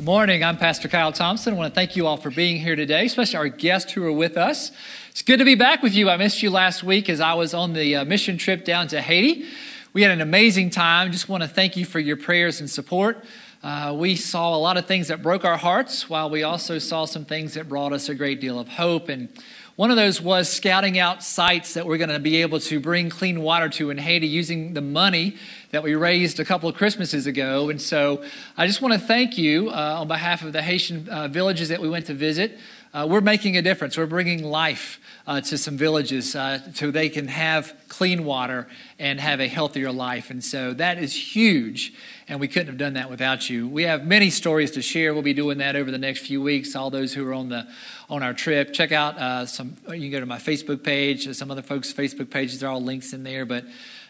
Good morning. I'm Pastor Kyle Thompson. I want to thank you all for being here today, especially our guests who are with us. It's good to be back with you. I missed you last week as I was on the uh, mission trip down to Haiti. We had an amazing time. Just want to thank you for your prayers and support. Uh, we saw a lot of things that broke our hearts, while we also saw some things that brought us a great deal of hope. And one of those was scouting out sites that we're going to be able to bring clean water to in Haiti using the money that we raised a couple of Christmases ago. And so I just want to thank you uh, on behalf of the Haitian uh, villages that we went to visit. Uh, we're making a difference. We're bringing life uh, to some villages uh, so they can have clean water and have a healthier life. And so that is huge, and we couldn't have done that without you. We have many stories to share. We'll be doing that over the next few weeks. All those who are on the on our trip, check out uh, some. You can go to my Facebook page, some other folks' Facebook pages. Are all links in there, but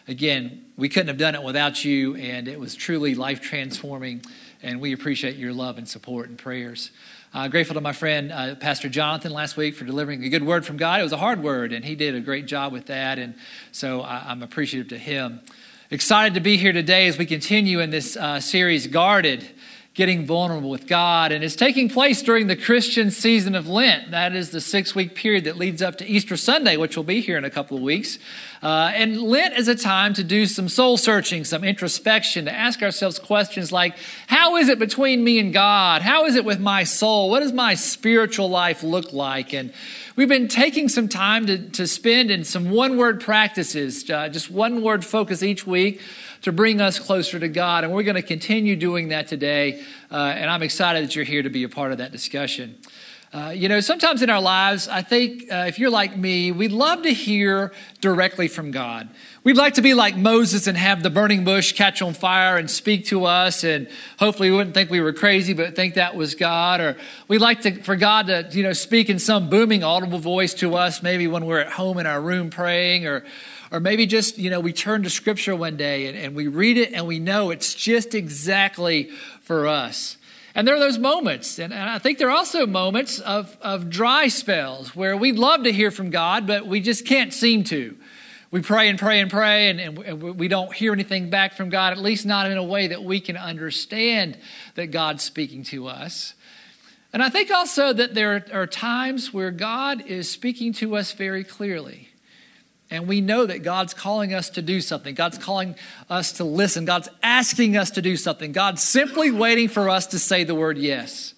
again, we couldn't have done it without you, and it was truly life transforming. And we appreciate your love and support and prayers. Uh, grateful to my friend uh, Pastor Jonathan last week for delivering a good word from God. It was a hard word, and he did a great job with that. And so I, I'm appreciative to him. Excited to be here today as we continue in this uh, series, Guarded getting vulnerable with God. And it's taking place during the Christian season of Lent. That is the six week period that leads up to Easter Sunday, which will be here in a couple of weeks. Uh, and Lent is a time to do some soul searching, some introspection, to ask ourselves questions like How is it between me and God? How is it with my soul? What does my spiritual life look like? And we've been taking some time to, to spend in some one word practices, uh, just one word focus each week to bring us closer to God. And we're going to continue doing that today. Uh, and I'm excited that you're here to be a part of that discussion. Uh, you know, sometimes in our lives, I think uh, if you're like me, we'd love to hear directly from God. We'd like to be like Moses and have the burning bush catch on fire and speak to us, and hopefully we wouldn't think we were crazy, but think that was God. Or we'd like to, for God to, you know, speak in some booming, audible voice to us, maybe when we're at home in our room praying, or or maybe just, you know, we turn to scripture one day and, and we read it and we know it's just exactly for us. And there are those moments, and, and I think there are also moments of, of dry spells where we'd love to hear from God, but we just can't seem to. We pray and pray and pray, and, and, we don't hear anything back from God, at least not in a way that we can understand that God's speaking to us. And I think also that there are times where God is speaking to us very clearly. And we know that God's calling us to do something. God's calling us to listen. God's asking us to do something. God's simply waiting for us to say the word yes.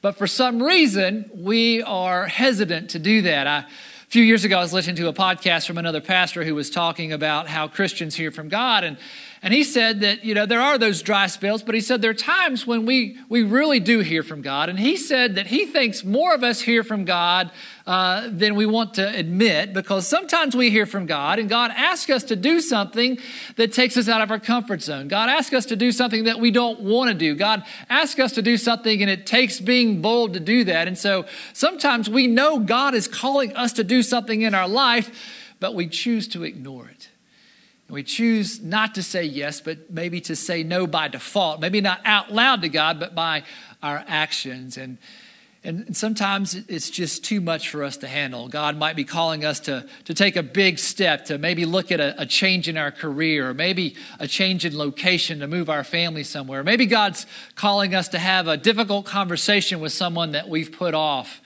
But for some reason, we are hesitant to do that. I, a few years ago, I was listening to a podcast from another pastor who was talking about how Christians hear from God. And and he said that, you know, there are those dry spells, but he said there are times when we, we really do hear from God. And he said that he thinks more of us hear from God uh, than we want to admit because sometimes we hear from God and God asks us to do something that takes us out of our comfort zone. God asks us to do something that we don't want to do. God asks us to do something and it takes being bold to do that. And so sometimes we know God is calling us to do something in our life, but we choose to ignore it. And we choose not to say yes, but maybe to say no by default. Maybe not out loud to God, but by our actions. And, and sometimes it's just too much for us to handle. God might be calling us to, to take a big step, to maybe look at a, a change in our career, or maybe a change in location to move our family somewhere. Maybe God's calling us to have a difficult conversation with someone that we've put off.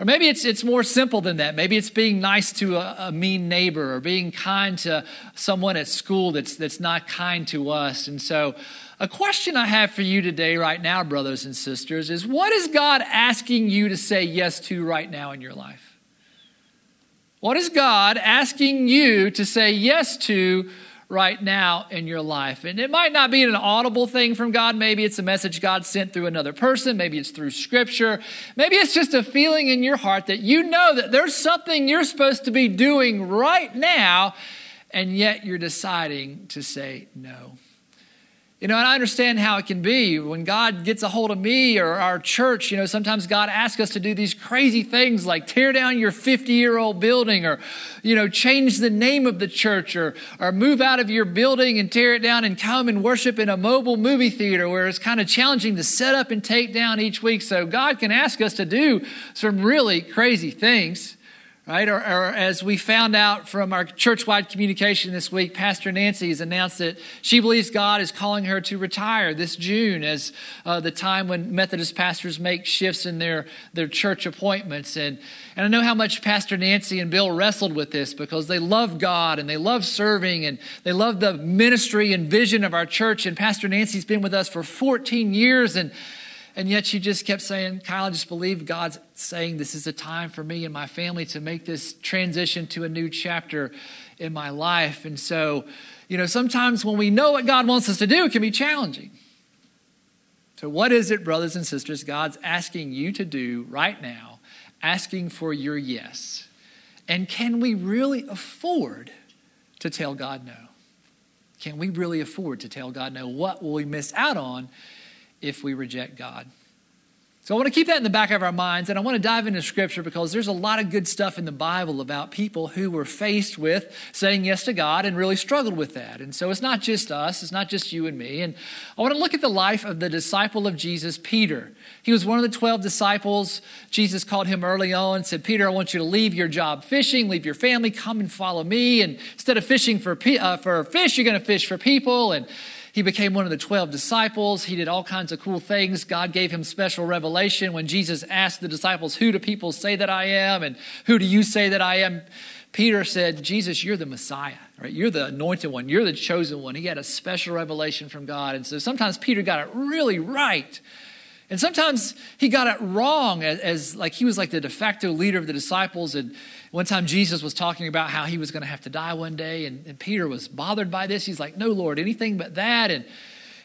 Or maybe it's, it's more simple than that. Maybe it's being nice to a, a, mean neighbor or being kind to someone at school that's, that's not kind to us. And so, a question I have for you today, right now, brothers and sisters, is what is God asking you to say yes to right now in your life? What is God asking you to say yes to right now in your life. And it might not be an audible thing from God. Maybe it's a message God sent through another person. Maybe it's through scripture. Maybe it's just a feeling in your heart that you know that there's something you're supposed to be doing right now, and yet you're deciding to say no. You know, and I understand how it can be when God gets a hold of me or our church. You know, sometimes God asks us to do these crazy things like tear down your 50 year old building or, you know, change the name of the church or, or move out of your building and tear it down and come and worship in a mobile movie theater where it's kind of challenging to set up and take down each week. So God can ask us to do some really crazy things right? Or, or, as we found out from our church-wide communication this week, Pastor Nancy has announced that she believes God is calling her to retire this June as uh, the time when Methodist pastors make shifts in their, their church appointments. And, and I know how much Pastor Nancy and Bill wrestled with this because they love God and they love serving and they love the ministry and vision of our church. And Pastor Nancy's been with us for 14 years and and yet she just kept saying, Kyle, I just believe God's saying this is a time for me and my family to make this transition to a new chapter in my life. And so, you know, sometimes when we know what God wants us to do, it can be challenging. So, what is it, brothers and sisters, God's asking you to do right now, asking for your yes? And can we really afford to tell God no? Can we really afford to tell God no? What will we miss out on if we reject God. So I want to keep that in the back of our minds, and I want to dive into Scripture because there's a lot of good stuff in the Bible about people who were faced with saying yes to God and really struggled with that. And so it's not just us, it's not just you and me. And I want to look at the life of the disciple of Jesus, Peter. He was one of the 12 disciples. Jesus called him early on, and said, Peter, I want you to leave your job fishing, leave your family, come and follow me. And instead of fishing for, uh, for fish, you're going to fish for people. And he became one of the 12 disciples. He did all kinds of cool things. God gave him special revelation when Jesus asked the disciples, Who do people say that I am? And who do you say that I am? Peter said, Jesus, you're the Messiah, right? You're the anointed one. You're the chosen one. He had a special revelation from God. And so sometimes Peter got it really right. And sometimes he got it wrong as, as, like he was like the de facto leader of the disciples. And one time Jesus was talking about how he was going to have to die one day, and, and Peter was bothered by this. He's like, No, Lord, anything but that. And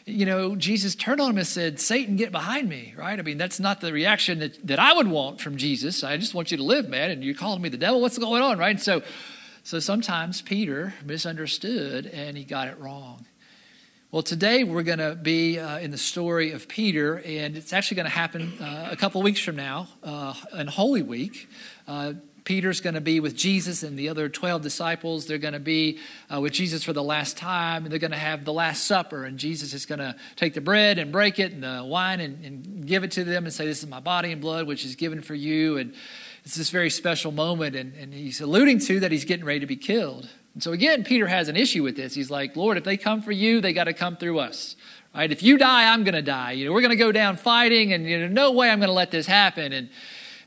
you know, Jesus turned on him and said, Satan, get behind me, right? I mean, that's not the reaction that, that I would want from Jesus. I just want you to live, man, and you're calling me the devil. What's going on, right? And so, so sometimes Peter misunderstood and he got it wrong. Well, today we're going to be uh, in the story of Peter, and it's actually going to happen uh, a couple weeks from now, uh, in Holy Week. Peter's going to be with Jesus and the other 12 disciples. They're going to be uh, with Jesus for the last time, and they're going to have the Last Supper. And Jesus is going to take the bread and break it and the wine and, and, give it to them and say, This is my body and blood, which is given for you. And it's this very special moment. And, and he's alluding to that he's getting ready to be killed. And so, again, Peter has an issue with this. He's like, Lord, if they come for you, they got to come through us. Right? If you die, I'm going to die. You know, we're going to go down fighting, and you know, no way I'm going to let this happen. And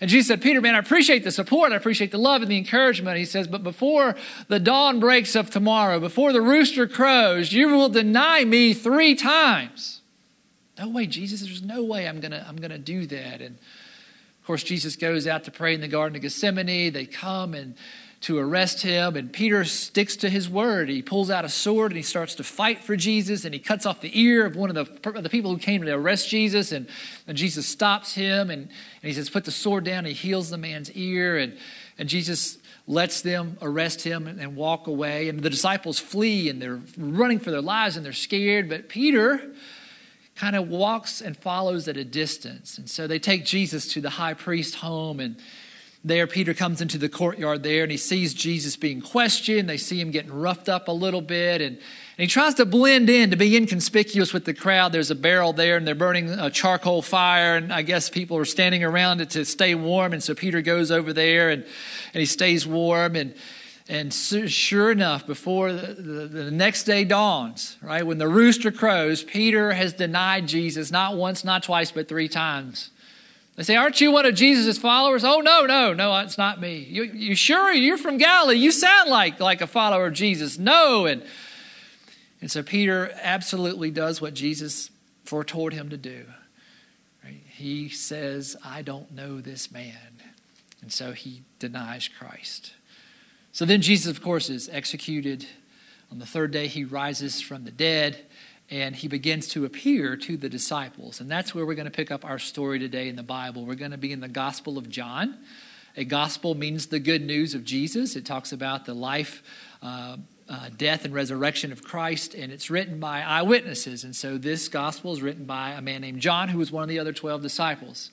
and Jesus said, Peter, man, I appreciate the support. I appreciate the love and the encouragement. He says, but before the dawn breaks of tomorrow, before the rooster crows, you will deny me three times. No way, Jesus. There's no way I'm going to I'm going to do that. And of course, Jesus goes out to pray in the Garden of Gethsemane. They come and to arrest him. And Peter sticks to his word. He pulls out a sword and he starts to fight for Jesus. And he cuts off the ear of one of the, the people who came to arrest Jesus. And, and Jesus stops him and, and he says, Put the sword down. He heals the man's ear. And, and Jesus lets them arrest him and, and walk away. And the disciples flee and they're running for their lives and they're scared. But Peter kind of walks and follows at a distance. And so they take Jesus to the high priest home and there, Peter comes into the courtyard there and he sees Jesus being questioned. They see him getting roughed up a little bit and, and he tries to blend in to be inconspicuous with the crowd. There's a barrel there and they're burning a charcoal fire, and I guess people are standing around it to stay warm. And so Peter goes over there and, and he stays warm. And, and sure enough, before the, the, the, next day dawns, right, when the rooster crows, Peter has denied Jesus not once, not twice, but three times. They say, Aren't you one of Jesus' followers? Oh, no, no, no, it's not me. You, you sure you're from Galilee? You sound like, like a follower of Jesus. No. And, and so Peter absolutely does what Jesus foretold him to do. Right? He says, I don't know this man. And so he denies Christ. So then Jesus, of course, is executed. On the third day, he rises from the dead and he begins to appear to the disciples. And that's where we're going to pick up our story today in the Bible. We're going to be in the Gospel of John. A gospel means the good news of Jesus, it talks about the life. Uh, uh, death and resurrection of Christ, and it's written by eyewitnesses. And so this gospel is written by a man named John, who was one of the other 12 disciples.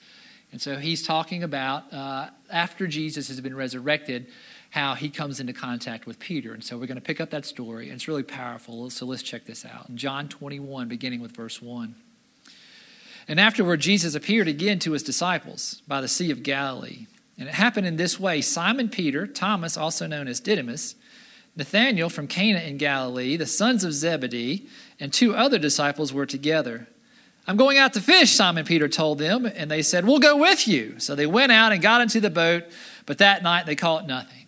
And so he's talking about uh, after Jesus has been resurrected, how he comes into contact with Peter. And so we're going to pick up that story, and it's really powerful. So let's check this out. In John 21, beginning with verse 1. And afterward, Jesus appeared again to his disciples by the Sea of Galilee. And it happened in this way Simon Peter, Thomas, also known as Didymus, Nathanael from Cana in Galilee, the sons of Zebedee, and two other disciples were together. I'm going out to fish, Simon Peter told them, and they said, We'll go with you. So they went out and got into the boat, but that night they caught nothing.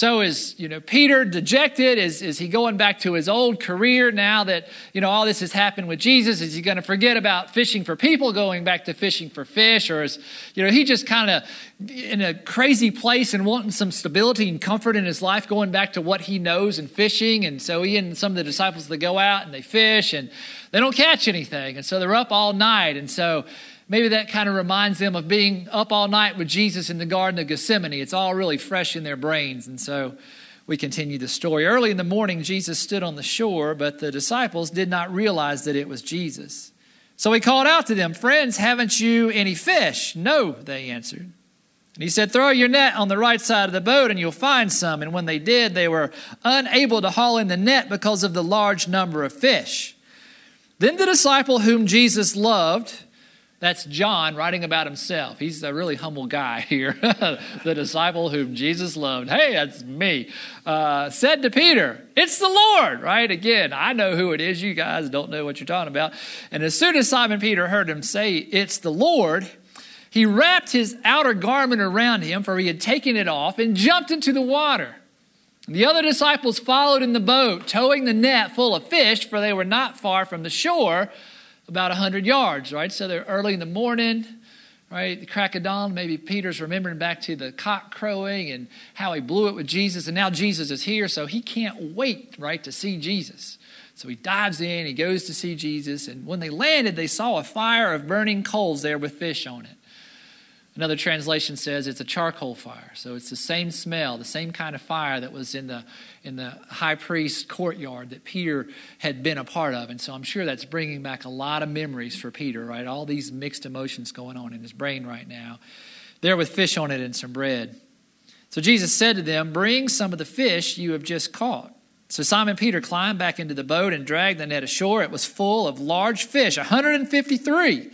So is, you know, Peter dejected? Is, is he going back to his old career now that, you know, all this has happened with Jesus? Is he going to forget about fishing for people, going back to fishing for fish? Or is, you know, he just kind of in a crazy place and wanting some stability and comfort in his life, going back to what he knows and fishing? And so he and some of the disciples, they go out and they fish and they don't catch anything. And so they're up all night. And so maybe that kind of reminds them of being up all night with Jesus in the Garden of Gethsemane. It's all really fresh in their brains. And so we continue the story. Early in the morning, Jesus stood on the shore, but the disciples did not realize that it was Jesus. So he called out to them, Friends, haven't you any fish? No, they answered. And he said, Throw your net on the right side of the boat and you'll find some. And when they did, they were unable to haul in the net because of the large number of fish. Then the disciple whom Jesus loved, that's John writing about himself. He's a really humble guy here. the disciple whom Jesus loved. Hey, that's me. Uh, said to Peter, It's the Lord, right? Again, I know who it is. You guys don't know what you're talking about. And as soon as Simon Peter heard him say, It's the Lord, he wrapped his outer garment around him, for he had taken it off, and jumped into the water. The other disciples followed in the boat, towing the net full of fish, for they were not far from the shore about 100 yards, right? So they're early in the morning, right? The crack of dawn. Maybe Peter's remembering back to the cock crowing and how he blew it with Jesus. And now Jesus is here, so he can't wait, right, to see Jesus. So he dives in, he goes to see Jesus. And when they landed, they saw a fire of burning coals there with fish on it. Another translation says it's a charcoal fire. So it's the same smell, the same kind of fire that was in the, in the high priest's courtyard that Peter had been a part of. And so I'm sure that's bringing back a lot of memories for Peter, right? All these mixed emotions going on in his brain right now. There with fish on it and some bread. So Jesus said to them, Bring some of the fish you have just caught. So Simon Peter climbed back into the boat and dragged the net ashore. It was full of large fish, 153.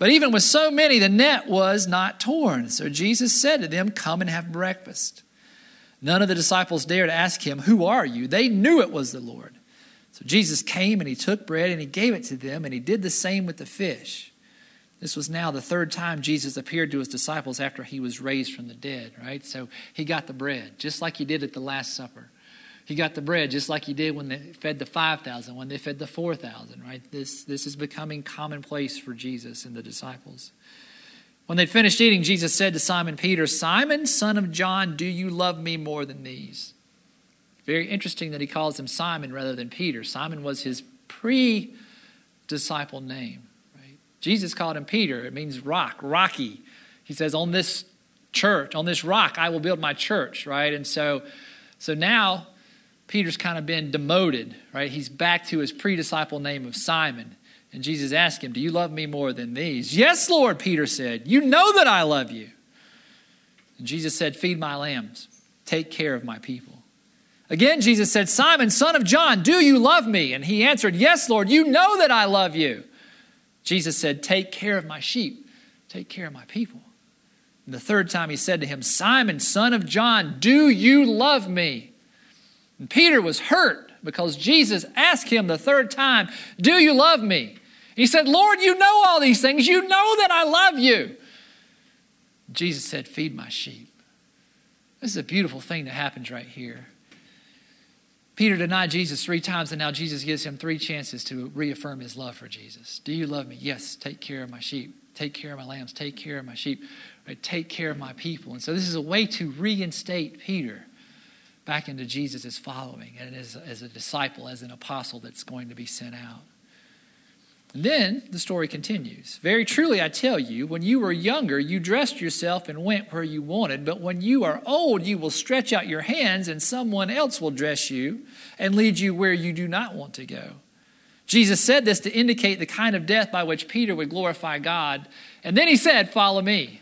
But even with so many, the net was not torn. So Jesus said to them, Come and have breakfast. None of the disciples dared ask him, Who are you? They knew it was the Lord. So Jesus came and he took bread and he gave it to them, and he did the same with the fish. This was now the third time Jesus appeared to his disciples after he was raised from the dead, right? So he got the bread, just like he did at the Last Supper. He got the bread just like he did when they fed the 5,000, when they fed the 4,000, right? This, this is becoming commonplace for Jesus and the disciples. When they finished eating, Jesus said to Simon Peter, Simon, son of John, do you love me more than these? Very interesting that he calls him Simon rather than Peter. Simon was his pre disciple name. Right? Jesus called him Peter. It means rock, rocky. He says, On this church, on this rock, I will build my church, right? And so, so now Peter's kind of been demoted, right? He's back to his pre disciple name of Simon. And Jesus asked him, Do you love me more than these? Yes, Lord, Peter said. You know that I love you. And Jesus said, Feed my lambs, take care of my people. Again, Jesus said, Simon, son of John, do you love me? And he answered, Yes, Lord, you know that I love you. Jesus said, Take care of my sheep, take care of my people. And the third time he said to him, Simon, son of John, do you love me? And Peter was hurt because Jesus asked him the third time, Do you love me? He said, Lord, you know all these things. You know that I love you. Jesus said, Feed my sheep. This is a beautiful thing that happens right here. Peter denied Jesus three times, and now Jesus gives him three chances to reaffirm his love for Jesus. Do you love me? Yes, take care of my sheep. Take care of my lambs. Take care of my sheep. Right? Take care of my people. And so this is a way to reinstate Peter back into Jesus' following and as, as a disciple, as an apostle that's going to be sent out. And then the story continues. Very truly, I tell you, when you were younger, you dressed yourself and went where you wanted, but when you are old, you will stretch out your hands, and someone else will dress you and lead you where you do not want to go. Jesus said this to indicate the kind of death by which Peter would glorify God. And then he said, Follow me.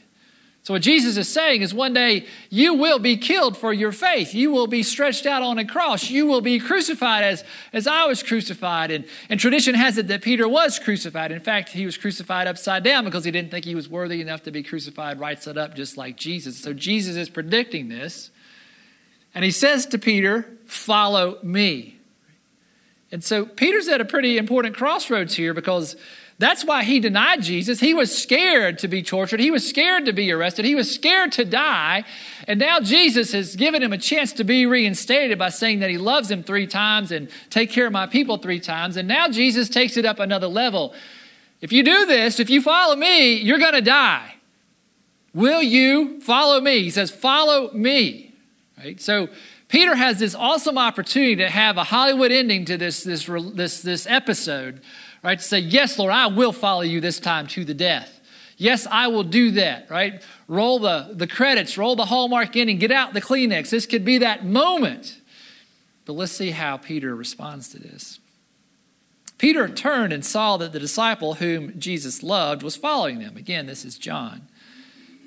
So, what Jesus is saying is one day you will be killed for your faith. You will be stretched out on a cross. You will be crucified as, as I was crucified. And, and tradition has it that Peter was crucified. In fact, he was crucified upside down because he didn't think he was worthy enough to be crucified right side up, just like Jesus. So, Jesus is predicting this. And he says to Peter, Follow me. And so, Peter's at a pretty important crossroads here because that's why he denied Jesus. He was scared to be tortured. He was scared to be arrested. He was scared to die. And now Jesus has given him a chance to be reinstated by saying that he loves him three times and take care of my people three times. And now Jesus takes it up another level. If you do this, if you follow me, you're going to die. Will you follow me? He says, Follow me. Right? So Peter has this awesome opportunity to have a Hollywood ending to this, this, this, this episode right? To say, Yes, Lord, I will follow you this time to the death. Yes, I will do that, right? Roll the, the credits, roll the Hallmark in, and get out the Kleenex. This could be that moment. But let's see how Peter responds to this. Peter turned and saw that the disciple whom Jesus loved was following them. Again, this is John.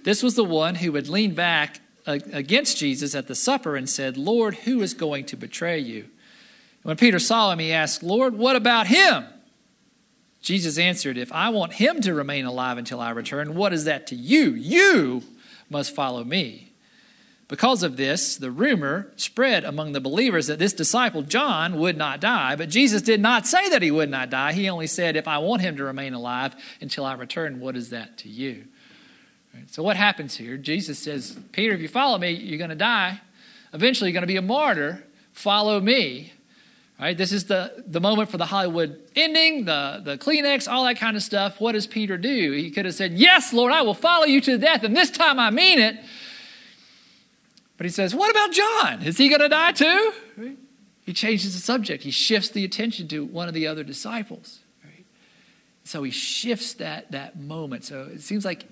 This was the one who had leaned back against Jesus at the supper and said, Lord, who is going to betray you? When Peter saw him, he asked, Lord, what about him? Jesus answered, If I want him to remain alive until I return, what is that to you? You must follow me. Because of this, the rumor spread among the believers that this disciple, John, would not die. But Jesus did not say that he would not die. He only said, If I want him to remain alive until I return, what is that to you? So, what happens here? Jesus says, Peter, if you follow me, you're going to die. Eventually, you're going to be a martyr. Follow me. Right? This is the, the moment for the Hollywood ending, the, the Kleenex, all that kind of stuff. What does Peter do? He could have said, Yes, Lord, I will follow you to death, and this time I mean it. But he says, What about John? Is he going to die too? Right? He changes the subject. He shifts the attention to one of the other disciples. Right? So he shifts that, that moment. So it seems like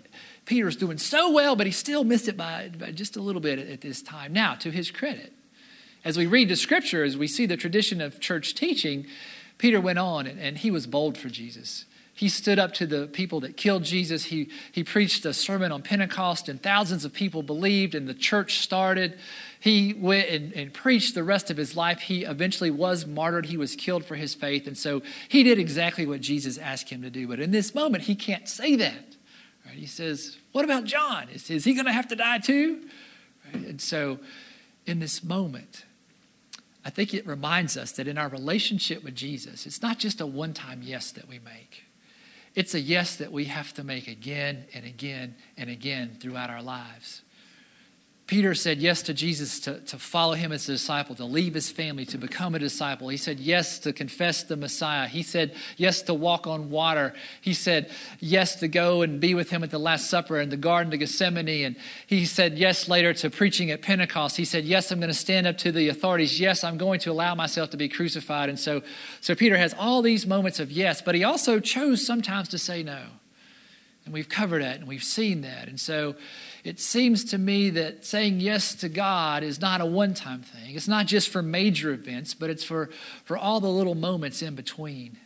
Peter's doing so well, but he still missed it by, by just a little bit at, at this time. Now, to his credit, as we read the scripture, as we see the tradition of church teaching, Peter went on and, and he was bold for Jesus. He stood up to the people that killed Jesus. He, he preached a sermon on Pentecost, and thousands of people believed, and the church started. He went and, and, preached the rest of his life. He eventually was martyred. He was killed for his faith. And so he did exactly what Jesus asked him to do. But in this moment, he can't say that. Right? He says, What about John? Is, is he going to have to die too? Right? And so in this moment, I think it reminds us that in our relationship with Jesus, it's not just a one time yes that we make. It's a yes that we have to make again and again and again throughout our lives. Peter said yes to Jesus to, to follow him as a disciple, to leave his family, to become a disciple. He said yes to confess the Messiah. He said yes to walk on water. He said yes to go and be with him at the Last Supper in the Garden of Gethsemane. And he said yes later to preaching at Pentecost. He said, Yes, I'm going to stand up to the authorities. Yes, I'm going to allow myself to be crucified. And so, so Peter has all these moments of yes, but he also chose sometimes to say no. And we've covered that and we've seen that. And so, it seems to me that saying yes to God is not a one time thing. It's not just for major events, but it's for, for all the little moments in between.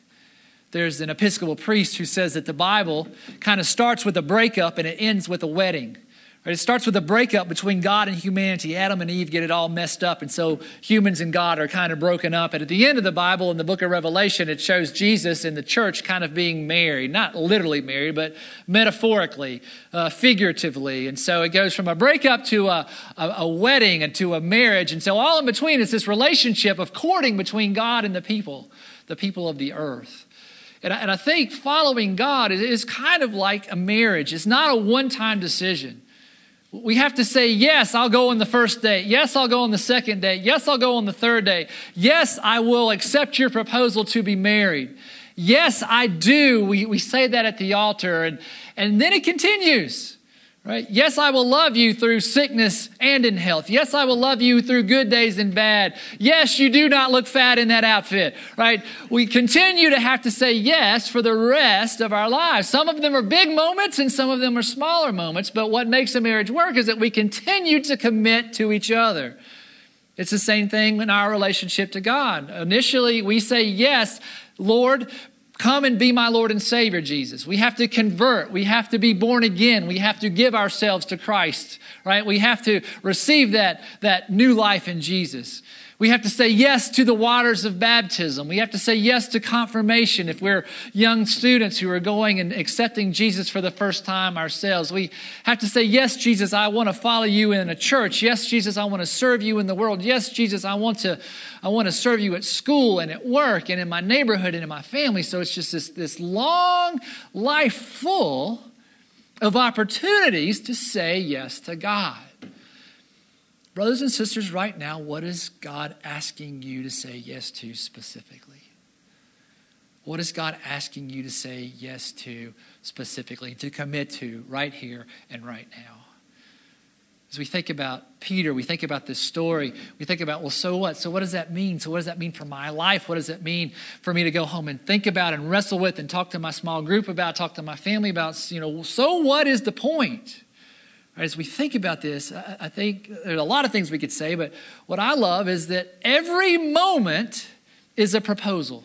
There's an Episcopal priest who says that the Bible kind of starts with a breakup and it ends with a wedding. It starts with a breakup between God and humanity. Adam and Eve get it all messed up, and so humans and God are kind of broken up. And at the end of the Bible, in the book of Revelation, it shows Jesus and the church kind of being married, not literally married, but metaphorically, uh, figuratively. And so it goes from a breakup to a, a, a wedding and to a marriage. And so all in between is this relationship of courting between God and the people, the people of the earth. And I, and I think following God is, is kind of like a marriage. It's not a one time decision. We have to say, Yes, I'll go on the first day. Yes, I'll go on the second day. Yes, I'll go on the third day. Yes, I will accept your proposal to be married. Yes, I do. We, we say that at the altar. And, and then it continues. Right? Yes, I will love you through sickness and in health. Yes, I will love you through good days and bad. Yes, you do not look fat in that outfit. Right? We continue to have to say yes for the rest of our lives. Some of them are big moments and some of them are smaller moments, but what makes a marriage work is that we continue to commit to each other. It's the same thing in our relationship to God. Initially, we say, Yes, Lord, Come and be my Lord and Savior, Jesus. We have to convert. We have to be born again. We have to give ourselves to Christ, right? We have to receive that, that new life in Jesus. We have to say yes to the waters of baptism. We have to say yes to confirmation if we're young students who are going and accepting Jesus for the first time ourselves. We have to say, Yes, Jesus, I want to follow you in a church. Yes, Jesus, I want to serve you in the world. Yes, Jesus, I want to, I want to serve you at school and at work and in my neighborhood and in my family. So it's just this, this long life full of opportunities to say yes to God. Brothers and sisters, right now, what is God asking you to say yes to specifically? What is God asking you to say yes to specifically, to commit to right here and right now? As we think about Peter, we think about this story, we think about, well, so what? So, what does that mean? So, what does that mean for my life? What does it mean for me to go home and think about and wrestle with and talk to my small group about, talk to my family about? You know, so what is the point? As we think about this, I think there's a lot of things we could say, but what I love is that every moment is a proposal.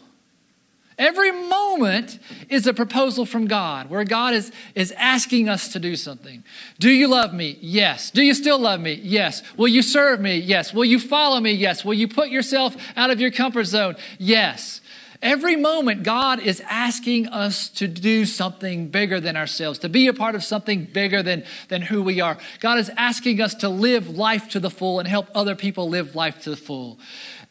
Every moment is a proposal from God where God is, is asking us to do something. Do you love me? Yes. Do you still love me? Yes. Will you serve me? Yes. Will you follow me? Yes. Will you put yourself out of your comfort zone? Yes. Every moment, God is asking us to do something bigger than ourselves, to be a part of something bigger than, than who we are. God is asking us to live life to the full and help other people live life to the full.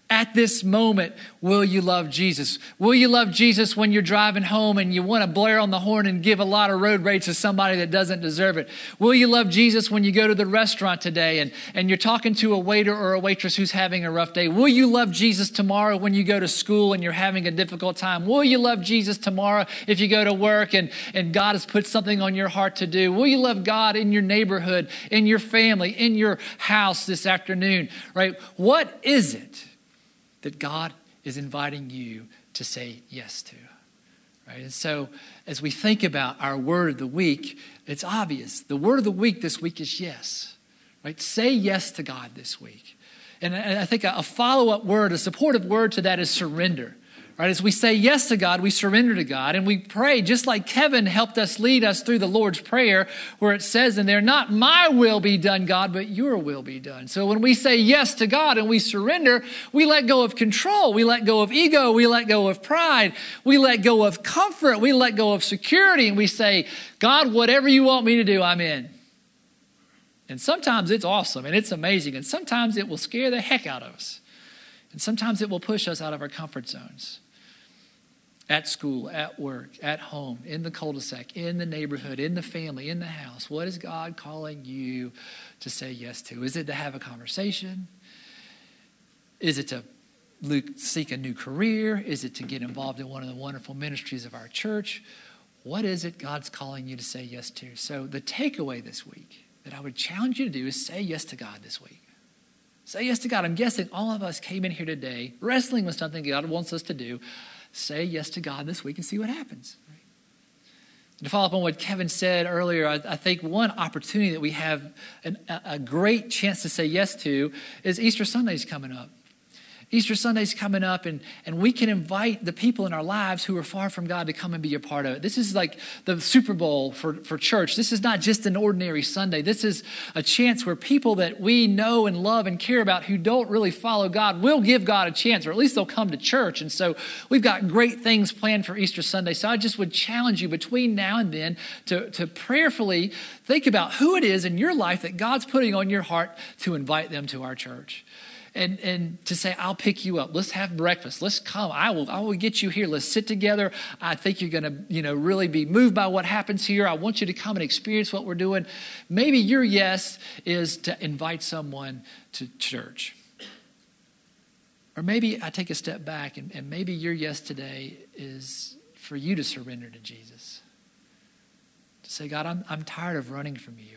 At this moment, will you love Jesus? Will you love Jesus when you're driving home and you want to blare on the horn and give a lot of road rage to somebody that doesn't deserve it? Will you love Jesus when you go to the restaurant today and, and you're talking to a waiter or a waitress who's having a rough day? Will you love Jesus tomorrow when you go to school and you're having a difficult time? Will you love Jesus tomorrow if you go to work and, and God has put something on your heart to do? Will you love God in your neighborhood, in your family, in your house this afternoon? Right? What is it? That God is inviting you to say yes to. Right? And so as we think about our word of the week, it's obvious. The word of the week this week is yes. Right? Say yes to God this week. And I think a follow up word, a supportive word to that is surrender. Right? As we say yes to God, we surrender to God and we pray, just like Kevin helped us lead us through the Lord's Prayer, where it says in there, Not my will be done, God, but your will be done. So when we say yes to God and we surrender, we let go of control, we let go of ego, we let go of pride, we let go of comfort, we let go of security, and we say, God, whatever you want me to do, I'm in. And sometimes it's awesome and it's amazing, and sometimes it will scare the heck out of us. And sometimes it will push us out of our comfort zones at school, at work, at home, in the cul de sac, in the neighborhood, in the family, in the house? What is God calling you to say yes to? Is it to have a conversation? Is it to seek a new career? Is it to get involved in one of the wonderful ministries of our church? What is it God's calling you to say yes to? So, the takeaway this week that I would challenge you to do is say yes to God this week. Say yes to God. I'm guessing all of us came in here today wrestling with something God wants us to do say yes to God this week and see what happens. To follow up on what Kevin said earlier, I, I think one opportunity that we have an, a great chance to say yes to is Easter Sunday's coming up. Easter Sunday's coming up, and, and we can invite the people in our lives who are far from God to come and be a part of it. This is like the Super Bowl for, for church. This is not just an ordinary Sunday. This is a chance where people that we know and love and care about who don't really follow God will give God a chance, or at least they'll come to church. And so we've got great things planned for Easter Sunday. So I just would challenge you between now and then to, to prayerfully think about who it is in your life that God's putting on your heart to invite them to our church and, and to say, I'll pick you up. Let's have breakfast. Let's come. I will, I will get you here. Let's sit together. I think you're going to, you know, really be moved by what happens here. I want you to come and experience what we're doing. Maybe your yes is to invite someone to church. Or maybe I take a step back and, and maybe your yes today is for you to surrender to Jesus. To say, God, I'm, I'm tired of running from you.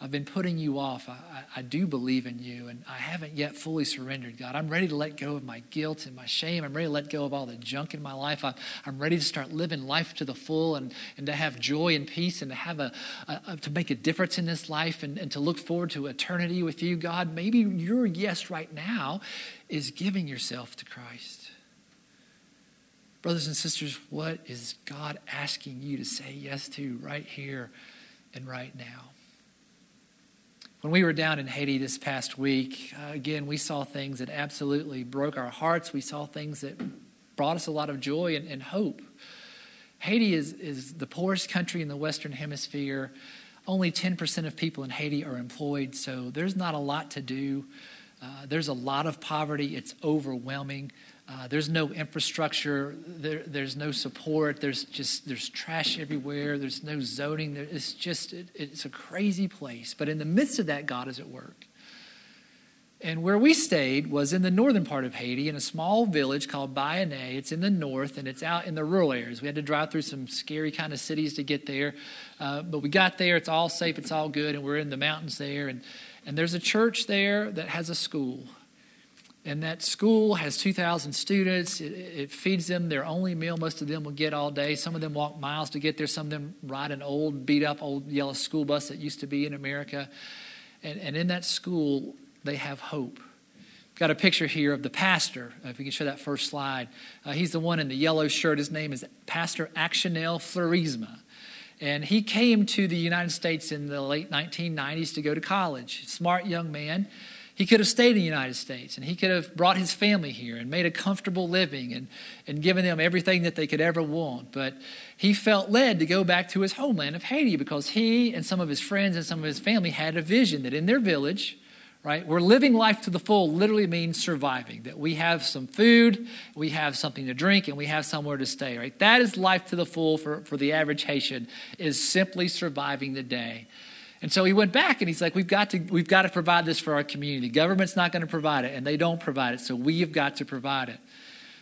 I've been putting you off. I, I, I, do believe in you, and I haven't yet fully surrendered, God. I'm ready to let go of my guilt and my shame. I'm ready to let go of all the junk in my life. I, am ready to start living life to the full and, and to have joy and peace and to have a, a, a to make a difference in this life and, and to look forward to eternity with you, God. Maybe your yes right now is giving yourself to Christ. Brothers and sisters, what is God asking you to say yes to right here and right now? When we were down in Haiti this past week, uh, again, we saw things that absolutely broke our hearts. We saw things that brought us a lot of joy and, and hope. Haiti is, is the poorest country in the Western Hemisphere. Only 10% of people in Haiti are employed, so there's not a lot to do. Uh, there's a lot of poverty, it's overwhelming. Uh, there's no infrastructure. There, there's no support. There's just there's trash everywhere. There's no zoning. There, it's just it, it's a crazy place. But in the midst of that, God is at work. And where we stayed was in the northern part of Haiti, in a small village called Bayonne. It's in the north, and it's out in the rural areas. We had to drive through some scary kind of cities to get there, uh, but we got there. It's all safe. It's all good, and we're in the mountains there. And and there's a church there that has a school. And that school has 2,000 students. It, it, feeds them their only meal most of them will get all day. Some of them walk miles to get there. Some of them ride an old, beat up, old yellow school bus that used to be in America. And, and in that school, they have hope. Got a picture here of the pastor. If you can show that first slide. Uh, he's the one in the yellow shirt. His name is Pastor Actionel Florisma. And he came to the United States in the late 1990s to go to college. Smart young man. He could have stayed in the United States and he could have brought his family here and made a comfortable living and, and given them everything that they could ever want. But he felt led to go back to his homeland of Haiti because he and some of his friends and some of his family had a vision that in their village, right, we're living life to the full literally means surviving, that we have some food, we have something to drink, and we have somewhere to stay, right? That is life to the full for, for the average Haitian, is simply surviving the day. And so he went back and he's like, we've got to, we've got to provide this for our community. Government's not going to provide it, and they don't provide it, so we've got to provide it.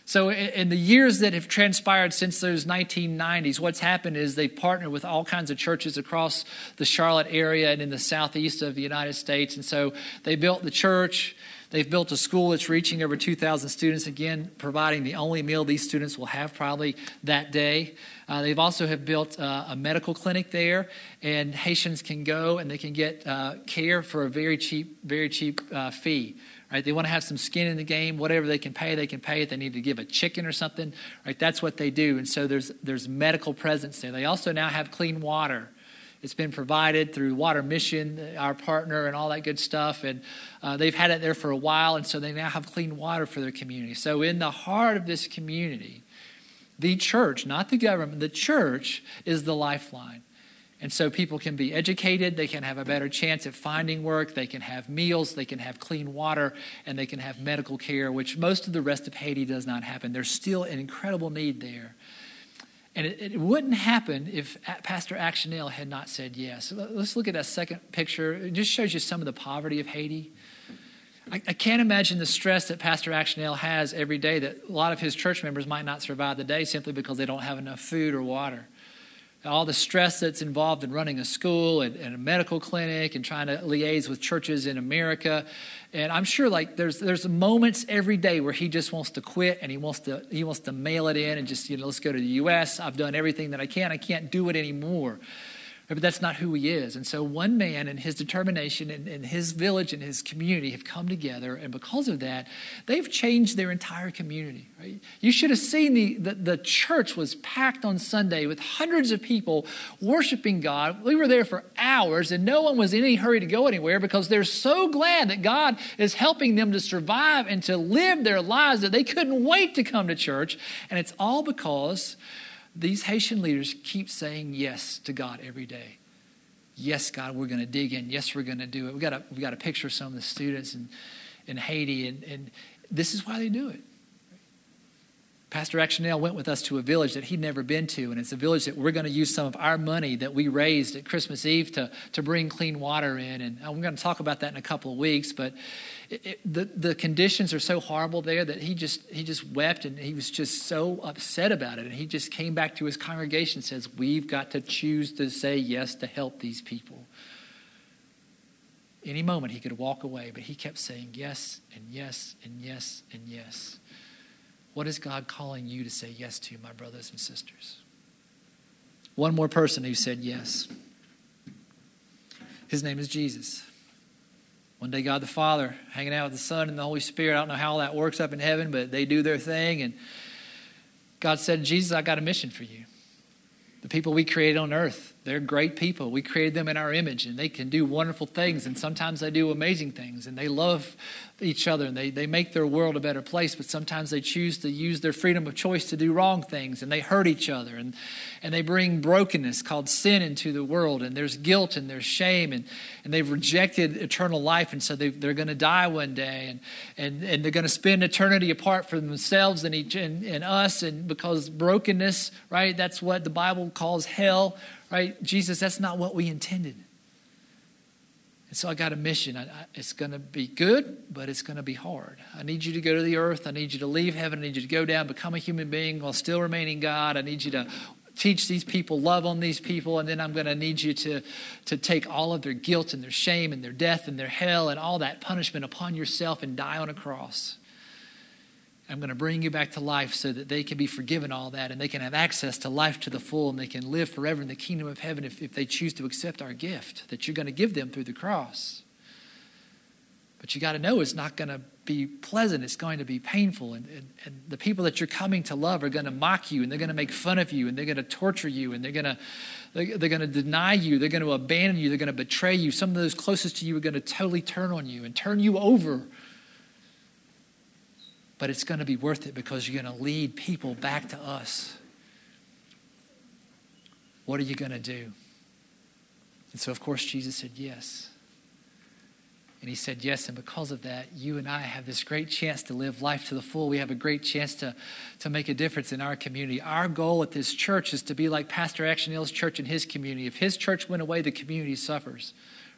So, in the years that have transpired since those 1990s, what's happened is they've partnered with all kinds of churches across the Charlotte area and in the southeast of the United States. And so they built the church. They've built a school that's reaching over 2,000 students, again, providing the only meal these students will have probably that day. Uh, they've also have built uh, a medical clinic there, and Haitians can go and they can get uh, care for a very cheap, very cheap uh, fee. Right? They want to have some skin in the game. Whatever they can pay, they can pay it. They need to give a chicken or something. Right? That's what they do. And so there's there's medical presence there. They also now have clean water. It's been provided through Water Mission, our partner, and all that good stuff. And uh, they've had it there for a while, and so they now have clean water for their community. So, in the heart of this community, the church, not the government, the church is the lifeline. And so people can be educated, they can have a better chance at finding work, they can have meals, they can have clean water, and they can have medical care, which most of the rest of Haiti does not happen. There's still an incredible need there. And it, it wouldn't happen if Pastor Actionel had not said yes. Let's look at that second picture. It just shows you some of the poverty of Haiti. I, I can't imagine the stress that Pastor Actionel has every day that a lot of his church members might not survive the day simply because they don't have enough food or water. All the stress that's involved in running a school and, and a medical clinic and trying to liaise with churches in America. And I'm sure like there's there's moments every day where he just wants to quit and he wants to he wants to mail it in and just, you know, let's go to the US. I've done everything that I can. I can't do it anymore. But that's not who he is. And so one man and his determination and, and, his village and his community have come together. And because of that, they've changed their entire community. Right? You should have seen the, the, the church was packed on Sunday with hundreds of people worshiping God. We were there for hours and no one was in any hurry to go anywhere because they're so glad that God is helping them to survive and to live their lives that they couldn't wait to come to church. And it's all because these Haitian leaders keep saying yes to God every day. Yes, God, we're going to dig in. Yes, we're going to do it. We got a we got a picture of some of the students in, in Haiti, and, and this is why they do it. Pastor Actionel went with us to a village that he'd never been to, and it's a village that we're going to use some of our money that we raised at Christmas Eve to, to bring clean water in. And I'm going to talk about that in a couple of weeks, but it, it, the, the conditions are so horrible there that he just, he just wept and he was just so upset about it. And he just came back to his congregation and says, We've got to choose to say yes to help these people. Any moment he could walk away, but he kept saying yes and yes and yes and yes. What is God calling you to say yes to, my brothers and sisters? One more person who said yes. His name is Jesus. One day, God the Father hanging out with the Son and the Holy Spirit. I don't know how that works up in heaven, but they do their thing. And God said, Jesus, I got a mission for you. The people we created on earth, they're great people. We created them in our image, and they can do wonderful things, and sometimes they do amazing things, and they love each other, and they, they make their world a better place, but sometimes they choose to use their freedom of choice to do wrong things, and they hurt each other, and, and they bring brokenness called sin into the world, and there's guilt and there's shame, and, and they've rejected eternal life, and so they, they're going to die one day, and, and, and they're going to spend eternity apart from themselves and, each, and, and us, and because brokenness, right, that's what the Bible calls hell, right? Jesus, that's not what we intended. And so I got a mission. I, I, it's going to be good, but it's going to be hard. I need you to go to the earth. I need you to leave heaven. I need you to go down, become a human being while still remaining God. I need you to teach these people, love on these people, and then I'm going to need you to, to take all of their guilt and their shame and their death and their hell and all that punishment upon yourself and die on a cross. I'm going to bring you back to life so that they can be forgiven all that and they can have access to life to the full and they can live forever in the kingdom of heaven if, if they choose to accept our gift that you're going to give them through the cross. But you got to know it's not going to be pleasant, it's going to be painful. And, and, and the people that you're coming to love are going to mock you and they're going to make fun of you and they're going to torture you and they're going to, they're going to deny you, they're going to abandon you, they're going to betray you. Some of those closest to you are going to totally turn on you and turn you over but it's going to be worth it because you're going to lead people back to us. What are you going to do? And so, of course, Jesus said yes. And he said yes, and because of that, you and I have this great chance to live life to the full. We have a great chance to, to make a difference in our community. Our goal at this church is to be like Pastor Actionale's church in his community. If his church went away, the community suffers.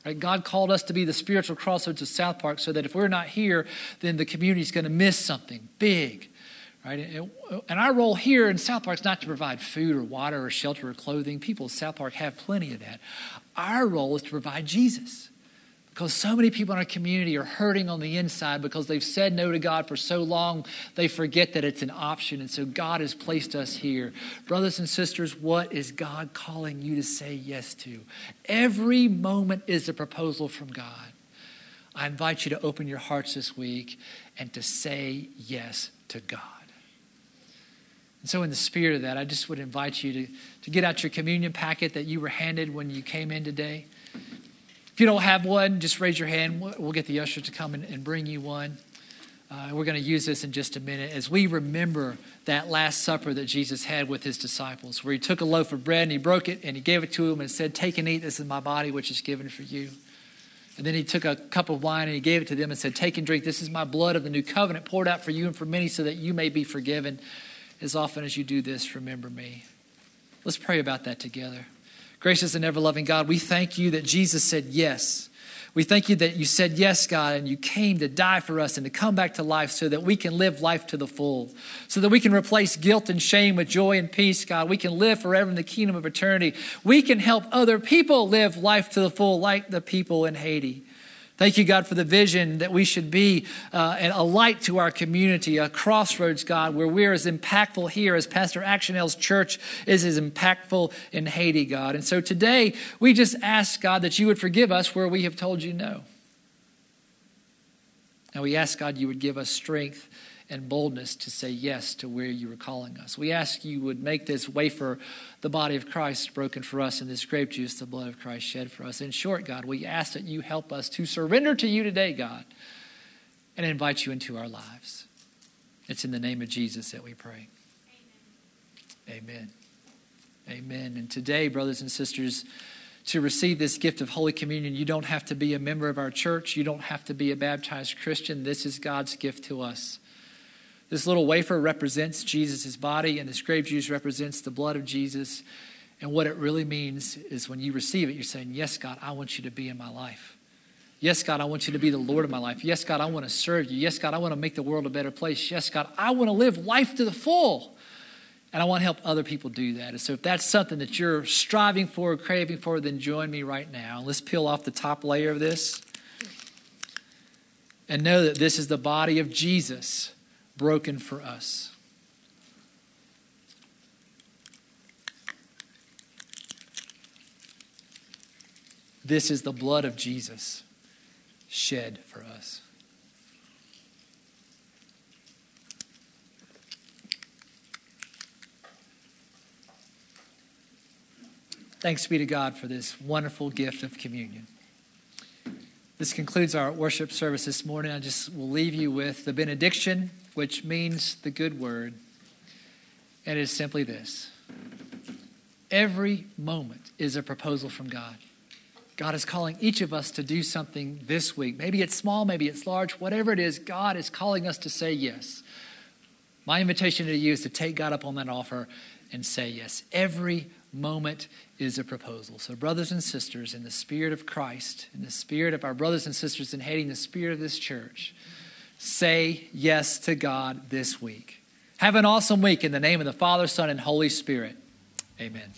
Right? God called us to be the spiritual crossroads of South Park so that if we're not here, then the community is going to miss something big. Right? And our role here in South Park is not to provide food or water or shelter or clothing. People in South Park have plenty of that. Our role is to provide Jesus. Because so many people in our community are hurting on the inside because they've said no to God for so long, they forget that it's an option. And so God has placed us here. Brothers and sisters, what is God calling you to say yes to? Every moment is a proposal from God. I invite you to open your hearts this week and to say yes to God. And so, in the spirit of that, I just would invite you to, to get out your communion packet that you were handed when you came in today. If you don't have one, just raise your hand. We'll get the usher to come and bring you one. Uh, we're going to use this in just a minute as we remember that Last Supper that Jesus had with his disciples, where he took a loaf of bread and he broke it and he gave it to them and said, Take and eat, this is my body, which is given for you. And then he took a cup of wine and he gave it to them and said, Take and drink, this is my blood of the new covenant poured out for you and for many so that you may be forgiven. As often as you do this, remember me. Let's pray about that together. Gracious and ever loving God, we thank you that Jesus said yes. We thank you that you said yes, God, and you came to die for us and to come back to life so that we can live life to the full, so that we can replace guilt and shame with joy and peace, God. We can live forever in the kingdom of eternity. We can help other people live life to the full, like the people in Haiti. Thank you, God, for the vision that we should be uh, a light to our community, a crossroads, God, where we're as impactful here as Pastor Actionale's church is as impactful in Haiti, God. And so today, we just ask, God, that you would forgive us where we have told you no. And we ask, God, you would give us strength and boldness to say yes to where you are calling us. We ask you would make this wafer the body of Christ broken for us and this grape juice the blood of Christ shed for us. In short, God, we ask that you help us to surrender to you today, God, and invite you into our lives. It's in the name of Jesus that we pray. Amen. Amen. Amen. And today, brothers and sisters, to receive this gift of Holy Communion, you don't have to be a member of our church. You don't have to be a baptized Christian. This is God's gift to us. This little wafer represents Jesus' body, and this grape juice represents the blood of Jesus. And what it really means is when you receive it, you're saying, Yes, God, I want you to be in my life. Yes, God, I want you to be the Lord of my life. Yes, God, I want to serve you. Yes, God, I want to make the world a better place. Yes, God, I want to live life to the full. And I want to help other people do that. And so if that's something that you're striving for, craving for, then join me right now. Let's peel off the top layer of this and know that this is the body of Jesus broken for us. This is the blood of Jesus shed for us. Thanks be to God for this wonderful gift of communion. This concludes our worship service this morning. I just will leave you with the benediction which means the good word. And it is simply this every moment is a proposal from God. God is calling each of us to do something this week. Maybe it's small, maybe it's large, whatever it is, God is calling us to say yes. My invitation to you is to take God up on that offer and say yes. Every moment is a proposal. So, brothers and sisters, in the spirit of Christ, in the spirit of our brothers and sisters in Haiti, in the spirit of this church, say yes to God this week. Have an awesome week in the name of the Father, Son, and Holy Spirit. Amen.